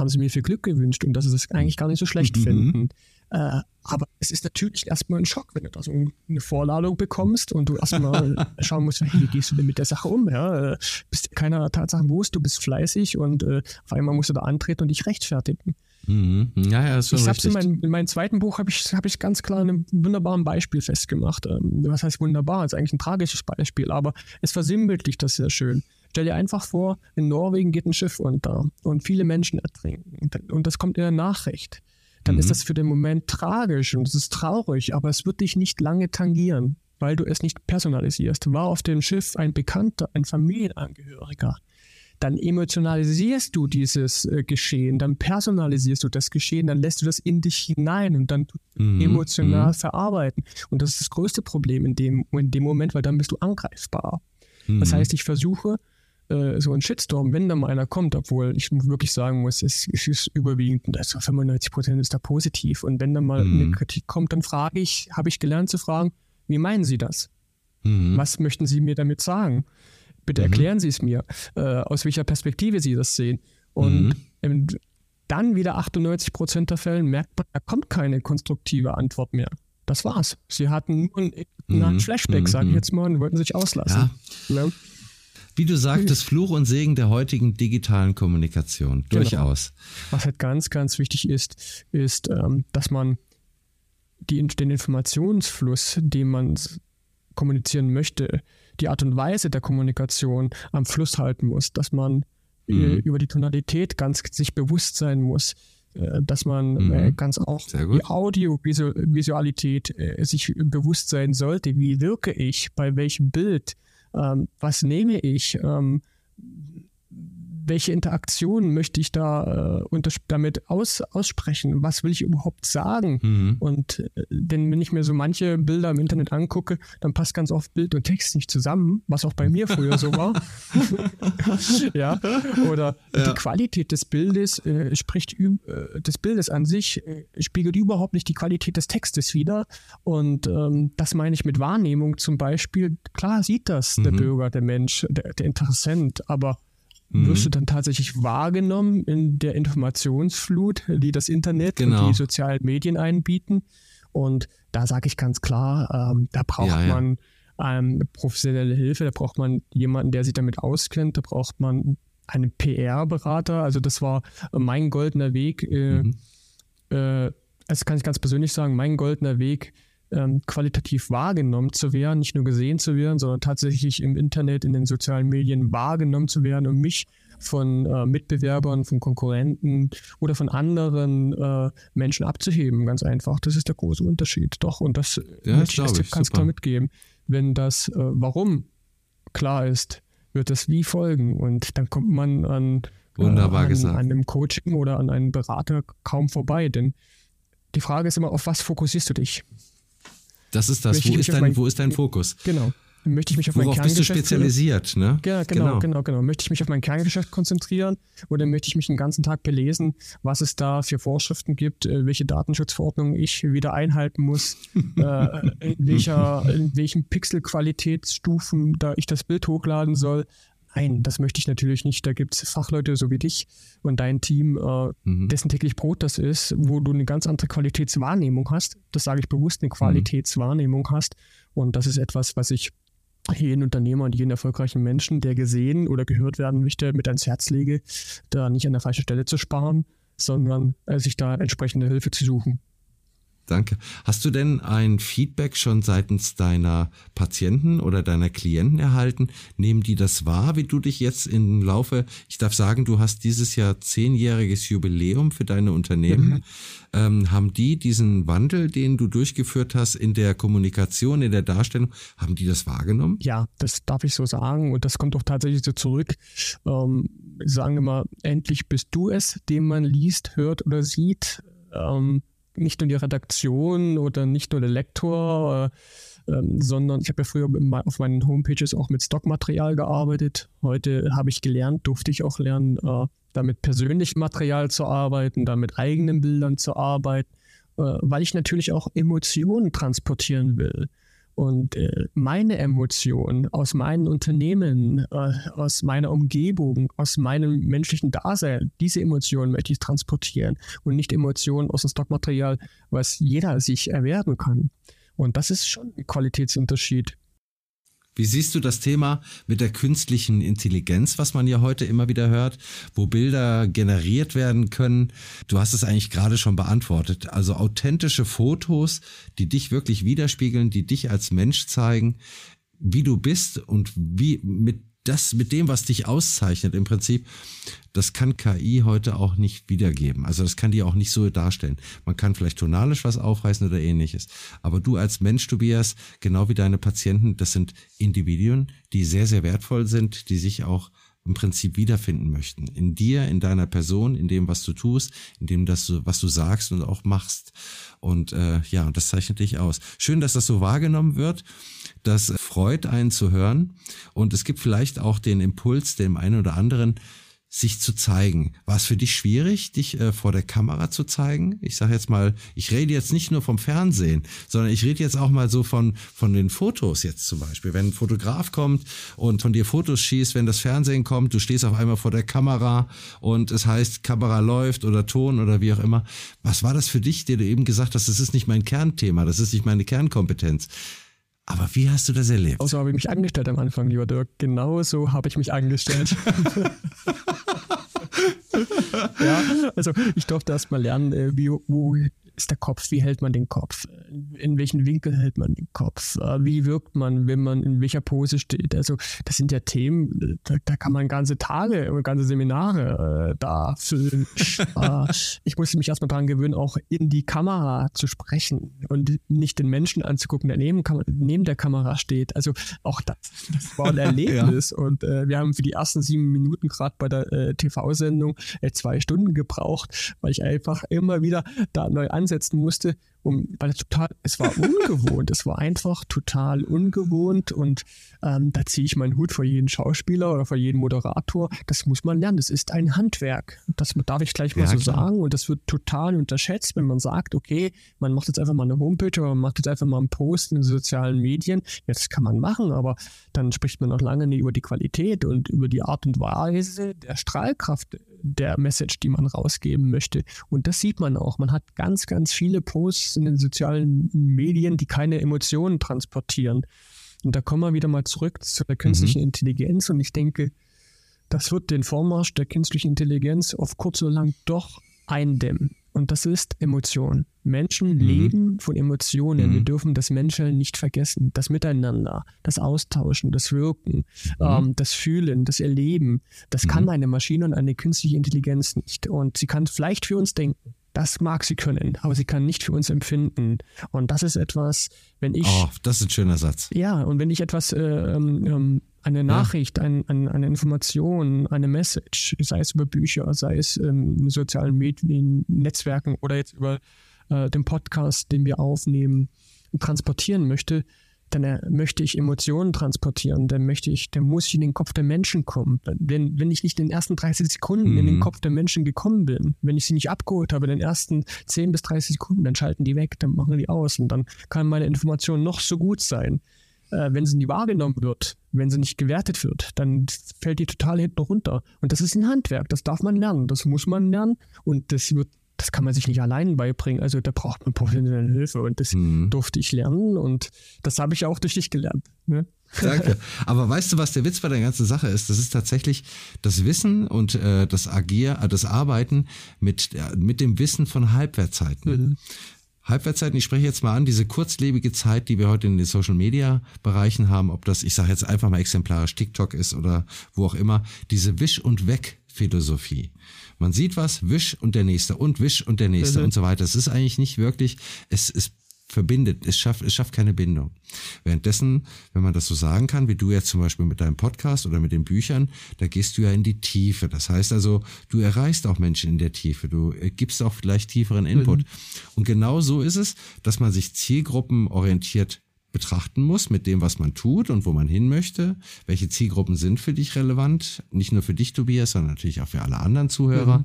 haben sie mir viel Glück gewünscht und dass sie das eigentlich gar nicht so schlecht mhm. finden. Äh, aber es ist natürlich erstmal ein Schock, wenn du da so eine Vorladung bekommst und du erstmal schauen musst, hey, wie gehst du denn mit der Sache um? Ja, bist keiner Tatsache bewusst, du bist fleißig und äh, auf einmal musst du da antreten und dich rechtfertigen. Mhm. Ja, ja, ist ich hab's in, mein, in meinem zweiten Buch habe ich, hab ich ganz klar ein wunderbares Beispiel festgemacht. Ähm, was heißt wunderbar? Das ist eigentlich ein tragisches Beispiel, aber es versinnbildlicht das sehr schön. Stell dir einfach vor, in Norwegen geht ein Schiff unter und viele Menschen ertrinken und das kommt in der Nachricht. Dann mhm. ist das für den Moment tragisch und es ist traurig, aber es wird dich nicht lange tangieren, weil du es nicht personalisierst. War auf dem Schiff ein Bekannter, ein Familienangehöriger, dann emotionalisierst du dieses äh, Geschehen, dann personalisierst du das Geschehen, dann lässt du das in dich hinein und dann mhm. emotional mhm. verarbeiten. Und das ist das größte Problem in dem, in dem Moment, weil dann bist du angreifbar. Mhm. Das heißt, ich versuche äh, so ein Shitstorm, wenn da mal einer kommt, obwohl ich wirklich sagen muss, es, es ist überwiegend, also 95 Prozent ist da positiv. Und wenn da mal mhm. eine Kritik kommt, dann frage ich, habe ich gelernt zu fragen, wie meinen Sie das? Mhm. Was möchten Sie mir damit sagen? Bitte mhm. erklären Sie es mir, äh, aus welcher Perspektive Sie das sehen. Und mhm. dann wieder 98 Prozent der Fälle merkt man, da kommt keine konstruktive Antwort mehr. Das war's. Sie hatten nur einen, einen mhm. Flashback, sage ich mhm. jetzt mal, und wollten sich auslassen. Ja. Wie du sagtest, Fluch und Segen der heutigen digitalen Kommunikation. Genau. Durchaus. Was halt ganz, ganz wichtig ist, ist, ähm, dass man die, den Informationsfluss, den man kommunizieren möchte, die Art und Weise der Kommunikation am Fluss halten muss, dass man äh, mhm. über die Tonalität ganz sich bewusst sein muss, äh, dass man mhm. Äh, ganz auch die Audiovisualität sich bewusst sein sollte. Wie wirke ich? Bei welchem Bild? Ähm, was nehme ich, ähm, welche Interaktion möchte ich da äh, damit aus, aussprechen? Was will ich überhaupt sagen? Mhm. Und äh, denn wenn ich mir so manche Bilder im Internet angucke, dann passt ganz oft Bild und Text nicht zusammen, was auch bei mir früher so war. ja. Oder ja. die Qualität des Bildes äh, spricht äh, des Bildes an sich äh, spiegelt überhaupt nicht die Qualität des Textes wider. Und ähm, das meine ich mit Wahrnehmung zum Beispiel. Klar sieht das mhm. der Bürger, der Mensch, der, der Interessent, aber. Wirst du dann tatsächlich wahrgenommen in der Informationsflut, die das Internet genau. und die sozialen Medien einbieten. Und da sage ich ganz klar, ähm, da braucht ja, ja. man ähm, professionelle Hilfe, da braucht man jemanden, der sich damit auskennt, da braucht man einen PR-Berater. Also das war mein goldener Weg. Äh, mhm. äh, das kann ich ganz persönlich sagen, mein goldener Weg, ähm, qualitativ wahrgenommen zu werden, nicht nur gesehen zu werden, sondern tatsächlich im Internet, in den sozialen Medien wahrgenommen zu werden und mich von äh, Mitbewerbern, von Konkurrenten oder von anderen äh, Menschen abzuheben. Ganz einfach. Das ist der große Unterschied. Doch, und das ja, möchte ich als Tipp ganz klar mitgeben. Wenn das äh, Warum klar ist, wird das Wie folgen. Und dann kommt man an, Wunderbar an, gesagt. an einem Coaching oder an einem Berater kaum vorbei. Denn die Frage ist immer, auf was fokussierst du dich? Das ist das. Wo ist, dein, mein, wo ist dein Fokus? Genau. Möchte ich mich auf Worauf mein bist du spezialisiert, ne? Ja, genau, genau, genau, genau. Möchte ich mich auf mein Kerngeschäft konzentrieren oder möchte ich mich den ganzen Tag belesen, was es da für Vorschriften gibt, äh, welche Datenschutzverordnungen ich wieder einhalten muss, äh, in, welcher, in welchen Pixelqualitätsstufen da ich das Bild hochladen soll. Nein, das möchte ich natürlich nicht. Da gibt es Fachleute so wie dich und dein Team, äh, mhm. dessen täglich Brot das ist, wo du eine ganz andere Qualitätswahrnehmung hast. Das sage ich bewusst, eine mhm. Qualitätswahrnehmung mhm. hast. Und das ist etwas, was ich jeden Unternehmer und jeden erfolgreichen Menschen, der gesehen oder gehört werden möchte, mit ans Herz lege, da nicht an der falschen Stelle zu sparen, sondern äh, sich da entsprechende Hilfe zu suchen. Danke. Hast du denn ein Feedback schon seitens deiner Patienten oder deiner Klienten erhalten? Nehmen die das wahr, wie du dich jetzt im Laufe, ich darf sagen, du hast dieses Jahr zehnjähriges Jubiläum für deine Unternehmen. Mhm. Ähm, haben die diesen Wandel, den du durchgeführt hast in der Kommunikation, in der Darstellung, haben die das wahrgenommen? Ja, das darf ich so sagen und das kommt auch tatsächlich so zurück. Ähm, sagen wir mal, endlich bist du es, den man liest, hört oder sieht. Ähm, nicht nur die Redaktion oder nicht nur der Lektor, äh, ähm, sondern ich habe ja früher auf meinen Homepages auch mit Stockmaterial gearbeitet. Heute habe ich gelernt, durfte ich auch lernen, äh, damit persönlichem Material zu arbeiten, damit eigenen Bildern zu arbeiten, äh, weil ich natürlich auch Emotionen transportieren will. Und äh, meine Emotionen aus meinen Unternehmen, äh, aus meiner Umgebung, aus meinem menschlichen Dasein, diese Emotionen möchte ich transportieren und nicht Emotionen aus dem Stockmaterial, was jeder sich erwerben kann. Und das ist schon ein Qualitätsunterschied. Wie siehst du das Thema mit der künstlichen Intelligenz, was man ja heute immer wieder hört, wo Bilder generiert werden können? Du hast es eigentlich gerade schon beantwortet. Also authentische Fotos, die dich wirklich widerspiegeln, die dich als Mensch zeigen, wie du bist und wie mit das mit dem, was dich auszeichnet, im Prinzip, das kann KI heute auch nicht wiedergeben. Also das kann die auch nicht so darstellen. Man kann vielleicht tonalisch was aufreißen oder ähnliches. Aber du als Mensch, Tobias, genau wie deine Patienten, das sind Individuen, die sehr, sehr wertvoll sind, die sich auch im Prinzip wiederfinden möchten. In dir, in deiner Person, in dem, was du tust, in dem, dass du, was du sagst und auch machst. Und äh, ja, das zeichnet dich aus. Schön, dass das so wahrgenommen wird. Das freut einen zu hören. Und es gibt vielleicht auch den Impuls, dem einen oder anderen, sich zu zeigen. War es für dich schwierig, dich äh, vor der Kamera zu zeigen? Ich sage jetzt mal, ich rede jetzt nicht nur vom Fernsehen, sondern ich rede jetzt auch mal so von, von den Fotos jetzt zum Beispiel. Wenn ein Fotograf kommt und von dir Fotos schießt, wenn das Fernsehen kommt, du stehst auf einmal vor der Kamera und es heißt, Kamera läuft oder Ton oder wie auch immer. Was war das für dich, der du eben gesagt hast, das ist nicht mein Kernthema, das ist nicht meine Kernkompetenz? Aber wie hast du das erlebt? Also habe ich mich angestellt am Anfang, lieber Dirk. Genau so habe ich mich angestellt. ja, also ich durfte erst mal lernen, äh, wie, wo ist der Kopf, wie hält man den Kopf, in welchen Winkel hält man den Kopf, äh, wie wirkt man, wenn man in welcher Pose steht. Also das sind ja Themen, da, da kann man ganze Tage, ganze Seminare äh, da füllen. äh, ich musste mich erstmal daran gewöhnen, auch in die Kamera zu sprechen und nicht den Menschen anzugucken, der neben, neben der Kamera steht. Also auch das, das war ein Erlebnis. ja. Und äh, wir haben für die ersten sieben Minuten gerade bei der äh, TV-Sendung zwei Stunden gebraucht, weil ich einfach immer wieder da neu ansetzen musste, um, weil es total, es war ungewohnt, es war einfach total ungewohnt und ähm, da ziehe ich meinen Hut vor jeden Schauspieler oder vor jeden Moderator. Das muss man lernen, das ist ein Handwerk. Das darf ich gleich mal ja, so klar. sagen und das wird total unterschätzt, wenn man sagt, okay, man macht jetzt einfach mal eine Homepage oder man macht jetzt einfach mal einen Post in den sozialen Medien. Ja, das kann man machen, aber dann spricht man noch lange nicht über die Qualität und über die Art und Weise der Strahlkraft der Message, die man rausgeben möchte. Und das sieht man auch. Man hat ganz, ganz viele Posts in den sozialen Medien, die keine Emotionen transportieren. Und da kommen wir wieder mal zurück zu der künstlichen mhm. Intelligenz. Und ich denke, das wird den Vormarsch der künstlichen Intelligenz auf kurz oder lang doch eindämmen. Und das ist Emotion. Menschen mhm. leben von Emotionen. Mhm. Wir dürfen das Menschen nicht vergessen. Das Miteinander, das Austauschen, das Wirken, mhm. ähm, das Fühlen, das Erleben. Das kann mhm. eine Maschine und eine künstliche Intelligenz nicht. Und sie kann vielleicht für uns denken. Das mag sie können, aber sie kann nicht für uns empfinden. Und das ist etwas, wenn ich. Oh, das ist ein schöner Satz. Ja, und wenn ich etwas, äh, ähm, ähm eine Nachricht, ja. ein, ein, eine Information, eine Message, sei es über Bücher, sei es in sozialen Medien, Netzwerken oder jetzt über äh, den Podcast, den wir aufnehmen, transportieren möchte, dann äh, möchte ich Emotionen transportieren, dann möchte ich, dann muss ich in den Kopf der Menschen kommen. Wenn, wenn ich nicht in den ersten 30 Sekunden mhm. in den mhm. Kopf der Menschen gekommen bin, wenn ich sie nicht abgeholt habe in den ersten 10 bis 30 Sekunden, dann schalten die weg, dann machen die aus und dann kann meine Information noch so gut sein. Äh, wenn sie nie wahrgenommen wird, wenn sie nicht gewertet wird, dann fällt die total hinten runter. Und das ist ein Handwerk, das darf man lernen, das muss man lernen und das wird das kann man sich nicht allein beibringen. Also da braucht man professionelle Hilfe und das mhm. durfte ich lernen und das habe ich auch durch dich gelernt. Ne? Danke. Aber weißt du, was der Witz bei der ganzen Sache ist? Das ist tatsächlich das Wissen und äh, das Agier, äh, das Arbeiten mit, mit dem Wissen von Halbwertzeiten. Mhm. Halbwertzeiten, ich spreche jetzt mal an, diese kurzlebige Zeit, die wir heute in den Social Media Bereichen haben, ob das, ich sage jetzt einfach mal exemplarisch TikTok ist oder wo auch immer, diese Wisch- und Weg-Philosophie. Man sieht was, wisch und der nächste und wisch und der nächste mhm. und so weiter. Es ist eigentlich nicht wirklich, es, es verbindet, es schafft, es schafft keine Bindung. Währenddessen, wenn man das so sagen kann, wie du jetzt zum Beispiel mit deinem Podcast oder mit den Büchern, da gehst du ja in die Tiefe. Das heißt also, du erreichst auch Menschen in der Tiefe, du äh, gibst auch vielleicht tieferen Input. Mhm. Und genau so ist es, dass man sich zielgruppenorientiert betrachten muss mit dem, was man tut und wo man hin möchte. Welche Zielgruppen sind für dich relevant? Nicht nur für dich, Tobias, sondern natürlich auch für alle anderen Zuhörer. Mhm.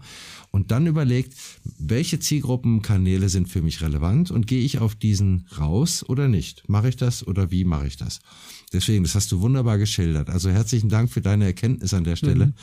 Und dann überlegt, welche Zielgruppenkanäle sind für mich relevant und gehe ich auf diesen raus oder nicht? Mache ich das oder wie mache ich das? Deswegen, das hast du wunderbar geschildert. Also herzlichen Dank für deine Erkenntnis an der Stelle. Mhm.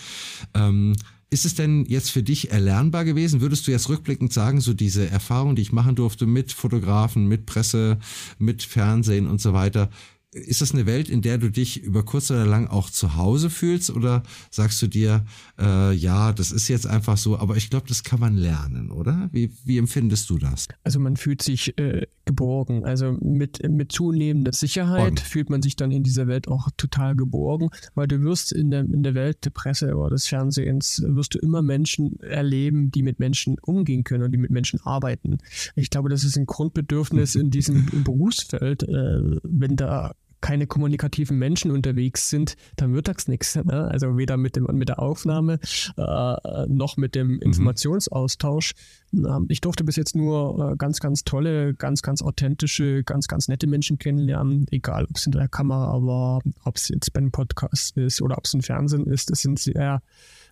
Ähm, ist es denn jetzt für dich erlernbar gewesen? Würdest du jetzt rückblickend sagen, so diese Erfahrung, die ich machen durfte mit Fotografen, mit Presse, mit Fernsehen und so weiter, ist das eine Welt, in der du dich über kurz oder lang auch zu Hause fühlst oder sagst du dir, äh, ja, das ist jetzt einfach so, aber ich glaube, das kann man lernen, oder? Wie, wie empfindest du das? Also man fühlt sich äh, geborgen. Also mit, mit zunehmender Sicherheit Und. fühlt man sich dann in dieser Welt auch total geborgen, weil du wirst in der, in der Welt der Presse oder des Fernsehens, wirst du immer Menschen erleben, die mit Menschen umgehen können und die mit Menschen arbeiten. Ich glaube, das ist ein Grundbedürfnis in diesem Berufsfeld, äh, wenn da keine kommunikativen Menschen unterwegs sind, dann wird das nichts. Ne? Also weder mit, dem, mit der Aufnahme äh, noch mit dem mhm. Informationsaustausch. Ähm, ich durfte bis jetzt nur äh, ganz, ganz tolle, ganz, ganz authentische, ganz, ganz nette Menschen kennenlernen, egal ob es in der Kamera war, ob es jetzt beim Podcast ist oder ob es im Fernsehen ist. Das sind sehr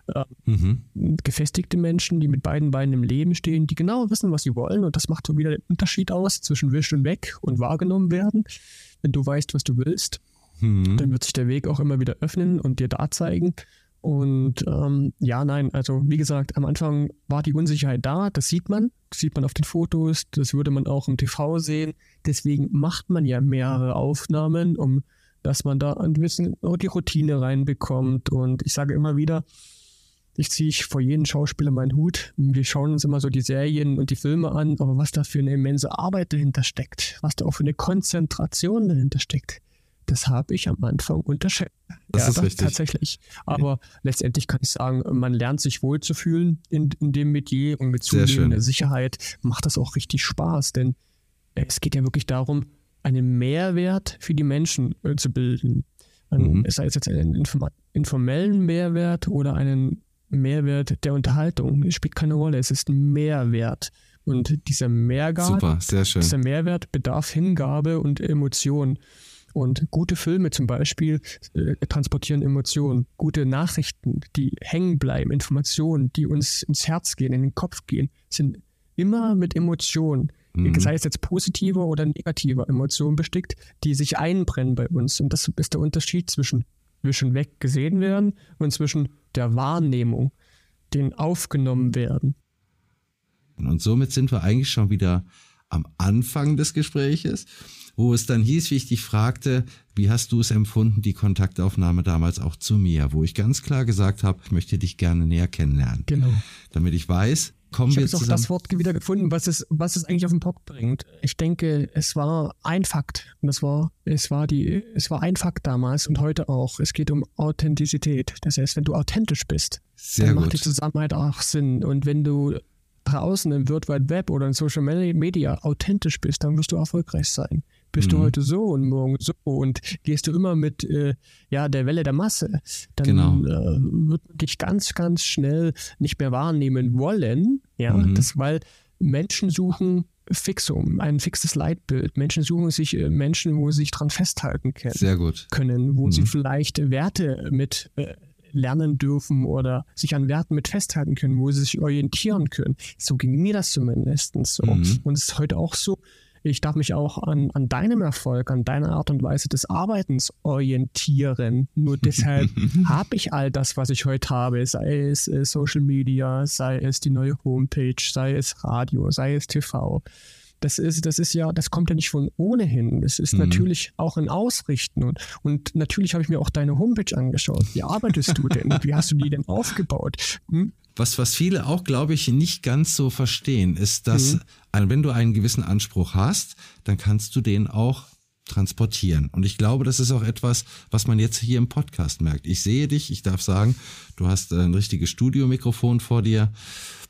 äh, mhm. gefestigte Menschen, die mit beiden Beinen im Leben stehen, die genau wissen, was sie wollen. Und das macht so wieder den Unterschied aus zwischen Wisch und Weg und wahrgenommen werden. Wenn du weißt, was du willst, mhm. dann wird sich der Weg auch immer wieder öffnen und dir da zeigen. Und ähm, ja, nein, also wie gesagt, am Anfang war die Unsicherheit da, das sieht man, das sieht man auf den Fotos, das würde man auch im TV sehen. Deswegen macht man ja mehrere Aufnahmen, um dass man da ein bisschen die Routine reinbekommt. Und ich sage immer wieder, ich ziehe vor jedem Schauspieler meinen Hut. Wir schauen uns immer so die Serien und die Filme an, aber was da für eine immense Arbeit dahinter steckt, was da auch für eine Konzentration dahinter steckt, das habe ich am Anfang unterschätzt. Das ja, ist das richtig. Tatsächlich. Aber okay. letztendlich kann ich sagen, man lernt sich wohlzufühlen in, in dem Metier und mit zunehmender Sicherheit macht das auch richtig Spaß, denn es geht ja wirklich darum, einen Mehrwert für die Menschen äh, zu bilden. Mhm. Sei es jetzt einen informellen Mehrwert oder einen Mehrwert der Unterhaltung. Es spielt keine Rolle, es ist ein Mehrwert. Und dieser Mehrwert, Super, dieser Mehrwert bedarf Hingabe und Emotion. Und gute Filme zum Beispiel äh, transportieren Emotionen. Gute Nachrichten, die hängen bleiben, Informationen, die uns ins Herz gehen, in den Kopf gehen, sind immer mit Emotionen, mhm. sei es jetzt positive oder negative Emotionen bestickt, die sich einbrennen bei uns. Und das ist der Unterschied zwischen zwischen weg gesehen werden und zwischen der Wahrnehmung, den aufgenommen werden. Und somit sind wir eigentlich schon wieder am Anfang des Gespräches, wo es dann hieß, wie ich dich fragte, wie hast du es empfunden, die Kontaktaufnahme damals auch zu mir, wo ich ganz klar gesagt habe, ich möchte dich gerne näher kennenlernen. Genau. Damit ich weiß, kommen ich habe auch das Wort wieder gefunden, was es, was es eigentlich auf den Punkt bringt. Ich denke, es war ein Fakt. Und das war, es war die, es war ein Fakt damals und heute auch. Es geht um Authentizität. Das heißt, wenn du authentisch bist, Sehr dann gut. macht die Zusammenarbeit auch Sinn. Und wenn du draußen im World Wide Web oder in Social Media authentisch bist, dann wirst du erfolgreich sein. Bist mhm. du heute so und morgen so und gehst du immer mit äh, ja, der Welle der Masse, dann genau. äh, wird dich ganz, ganz schnell nicht mehr wahrnehmen wollen. Ja, mhm. das, weil Menschen suchen Fixum, ein fixes Leitbild. Menschen suchen sich äh, Menschen, wo sie sich dran festhalten können, können wo mhm. sie vielleicht Werte mit äh, lernen dürfen oder sich an Werten mit festhalten können, wo sie sich orientieren können. So ging mir das zumindest so. Mhm. Und es ist heute auch so, ich darf mich auch an, an deinem Erfolg, an deiner Art und Weise des Arbeitens orientieren. Nur deshalb habe ich all das, was ich heute habe, sei es äh, Social Media, sei es die neue Homepage, sei es Radio, sei es TV. Das ist, das ist ja, das kommt ja nicht von ohnehin. Es ist mhm. natürlich auch ein Ausrichten. Und, und natürlich habe ich mir auch deine Homepage angeschaut. Wie arbeitest du denn? Wie hast du die denn aufgebaut? Hm? Was, was viele auch, glaube ich, nicht ganz so verstehen, ist, dass mhm. Wenn du einen gewissen Anspruch hast, dann kannst du den auch transportieren. Und ich glaube, das ist auch etwas, was man jetzt hier im Podcast merkt. Ich sehe dich, ich darf sagen, du hast ein richtiges Studiomikrofon vor dir.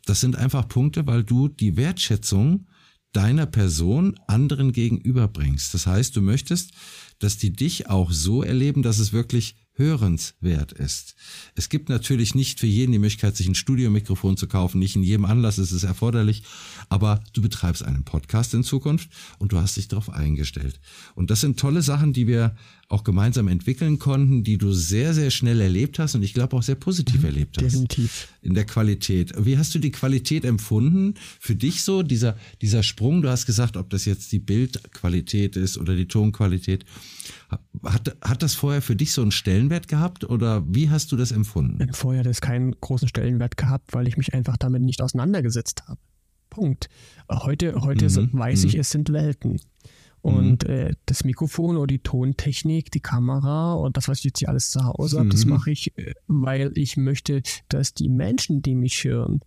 Das sind einfach Punkte, weil du die Wertschätzung deiner Person anderen gegenüberbringst. Das heißt, du möchtest, dass die dich auch so erleben, dass es wirklich hörenswert ist. Es gibt natürlich nicht für jeden die Möglichkeit, sich ein Studiomikrofon zu kaufen. Nicht in jedem Anlass ist es erforderlich. Aber du betreibst einen Podcast in Zukunft und du hast dich darauf eingestellt. Und das sind tolle Sachen, die wir auch gemeinsam entwickeln konnten, die du sehr, sehr schnell erlebt hast und ich glaube auch sehr positiv mhm, erlebt hast. Definitiv. In der Qualität. Wie hast du die Qualität empfunden für dich so, dieser, dieser Sprung? Du hast gesagt, ob das jetzt die Bildqualität ist oder die Tonqualität. Hat, hat das vorher für dich so einen Stellenwert gehabt oder wie hast du das empfunden? Vorher hat es keinen großen Stellenwert gehabt, weil ich mich einfach damit nicht auseinandergesetzt habe. Punkt. Heute, heute mhm. weiß ich, mhm. es sind Welten. Und mhm. äh, das Mikrofon oder die Tontechnik, die Kamera und das, was ich jetzt hier alles zu Hause habe, das mhm. mache ich, äh, weil ich möchte, dass die Menschen, die mich hören,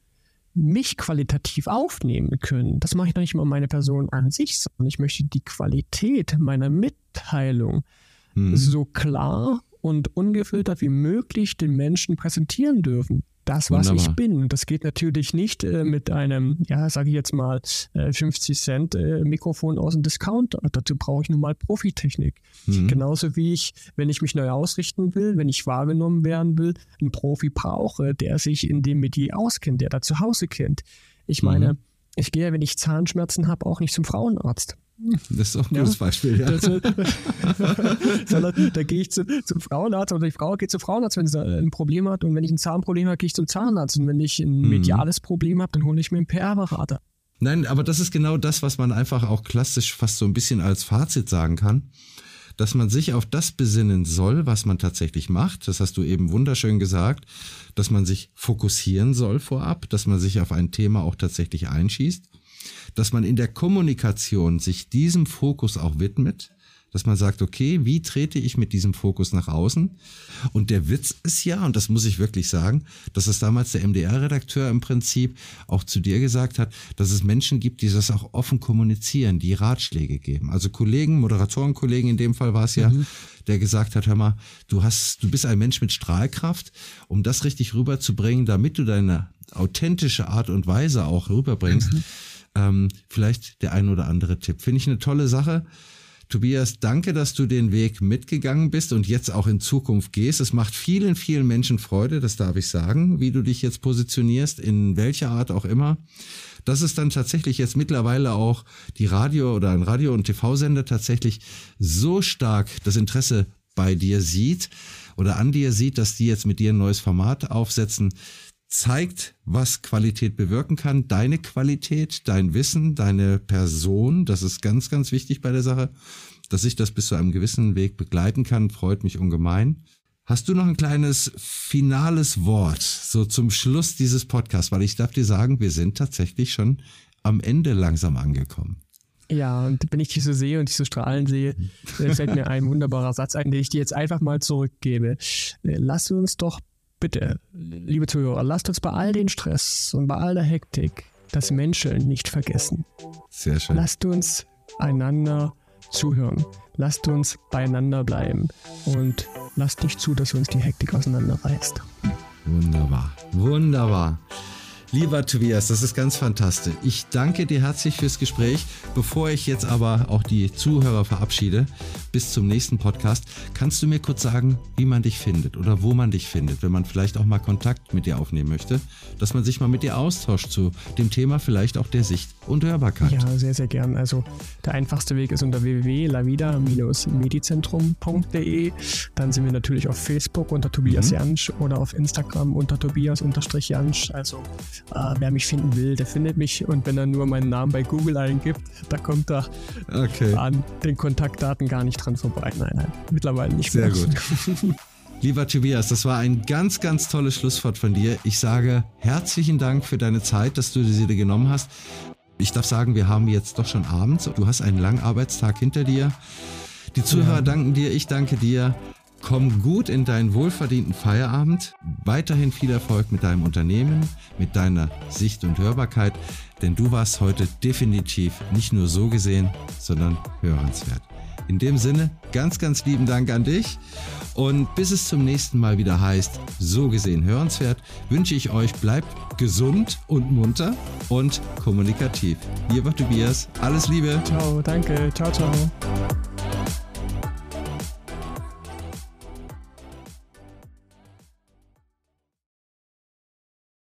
mich qualitativ aufnehmen können. Das mache ich noch nicht mal meine Person an sich, sondern ich möchte die Qualität meiner Mitteilung mhm. so klar und ungefiltert wie möglich den Menschen präsentieren dürfen. das, was Wunderbar. ich bin. Das geht natürlich nicht äh, mit einem, ja, sage ich jetzt mal, äh, 50 Cent äh, Mikrofon aus dem Discounter. Dazu brauche ich nun mal Profitechnik. Mhm. Genauso wie ich, wenn ich mich neu ausrichten will, wenn ich wahrgenommen werden will, einen Profi brauche, der sich in dem Metier auskennt, der da zu Hause kennt. Ich meine, mhm. ich gehe, wenn ich Zahnschmerzen habe, auch nicht zum Frauenarzt. Das ist auch ein gutes ja, Beispiel, ja. Das, sondern da gehe ich zu, zum Frauenarzt oder die Frau geht zum Frauenarzt, wenn sie ein Problem hat. Und wenn ich ein Zahnproblem habe, gehe ich zum Zahnarzt. Und wenn ich ein mhm. mediales Problem habe, dann hole ich mir einen PR-Berater. Nein, aber das ist genau das, was man einfach auch klassisch fast so ein bisschen als Fazit sagen kann dass man sich auf das besinnen soll, was man tatsächlich macht. Das hast du eben wunderschön gesagt, dass man sich fokussieren soll vorab, dass man sich auf ein Thema auch tatsächlich einschießt dass man in der Kommunikation sich diesem Fokus auch widmet, dass man sagt, okay, wie trete ich mit diesem Fokus nach außen? Und der Witz ist ja, und das muss ich wirklich sagen, dass es damals der MDR-Redakteur im Prinzip auch zu dir gesagt hat, dass es Menschen gibt, die das auch offen kommunizieren, die Ratschläge geben. Also Kollegen, Moderatorenkollegen, in dem Fall war es ja, mhm. der gesagt hat, hör mal, du hast, du bist ein Mensch mit Strahlkraft, um das richtig rüberzubringen, damit du deine authentische Art und Weise auch rüberbringst. Mhm ähm, vielleicht der ein oder andere Tipp. Finde ich eine tolle Sache. Tobias, danke, dass du den Weg mitgegangen bist und jetzt auch in Zukunft gehst. Es macht vielen, vielen Menschen Freude, das darf ich sagen, wie du dich jetzt positionierst, in welcher Art auch immer. Dass es dann tatsächlich jetzt mittlerweile auch die Radio oder ein Radio- und TV-Sender tatsächlich so stark das Interesse bei dir sieht oder an dir sieht, dass die jetzt mit dir ein neues Format aufsetzen, zeigt, was Qualität bewirken kann. Deine Qualität, dein Wissen, deine Person, das ist ganz, ganz wichtig bei der Sache. Dass ich das bis zu einem gewissen Weg begleiten kann, freut mich ungemein. Hast du noch ein kleines finales Wort so zum Schluss dieses Podcasts? Weil ich darf dir sagen, wir sind tatsächlich schon am Ende langsam angekommen. Ja, und wenn ich dich so sehe und dich so strahlen sehe, fällt mir ein wunderbarer Satz ein, den ich dir jetzt einfach mal zurückgebe. Lass uns doch bitte, liebe Zuhörer, lasst uns bei all den Stress und bei all der Hektik das Menscheln nicht vergessen. Sehr schön. Lasst uns einander zuhören. Lasst uns beieinander bleiben und lasst nicht zu, dass uns die Hektik auseinanderreißt. Wunderbar, wunderbar. Lieber Tobias, das ist ganz fantastisch. Ich danke dir herzlich fürs Gespräch. Bevor ich jetzt aber auch die Zuhörer verabschiede, bis zum nächsten Podcast, kannst du mir kurz sagen, wie man dich findet oder wo man dich findet, wenn man vielleicht auch mal Kontakt mit dir aufnehmen möchte, dass man sich mal mit dir austauscht zu dem Thema vielleicht auch der Sicht und Hörbarkeit. Ja, sehr, sehr gern. Also der einfachste Weg ist unter www.lavida-medizentrum.de. Dann sind wir natürlich auf Facebook unter Tobias mhm. Jansch oder auf Instagram unter Tobias-Jansch. Also äh, wer mich finden will, der findet mich. Und wenn er nur meinen Namen bei Google eingibt, da kommt er okay. an den Kontaktdaten gar nicht dran vorbei. Nein, nein, mittlerweile nicht Sehr mehr. gut. Lieber Tobias, das war ein ganz, ganz tolles Schlusswort von dir. Ich sage herzlichen Dank für deine Zeit, dass du sie dir genommen hast. Ich darf sagen, wir haben jetzt doch schon abends. Du hast einen langen Arbeitstag hinter dir. Die Zuhörer ja. danken dir, ich danke dir. Komm gut in deinen wohlverdienten Feierabend. Weiterhin viel Erfolg mit deinem Unternehmen, mit deiner Sicht und Hörbarkeit, denn du warst heute definitiv nicht nur so gesehen, sondern hörenswert. In dem Sinne, ganz, ganz lieben Dank an dich. Und bis es zum nächsten Mal wieder heißt, so gesehen hörenswert, wünsche ich euch, bleibt gesund und munter und kommunikativ. Lieber Tobias, alles Liebe. Ciao, danke. Ciao, ciao.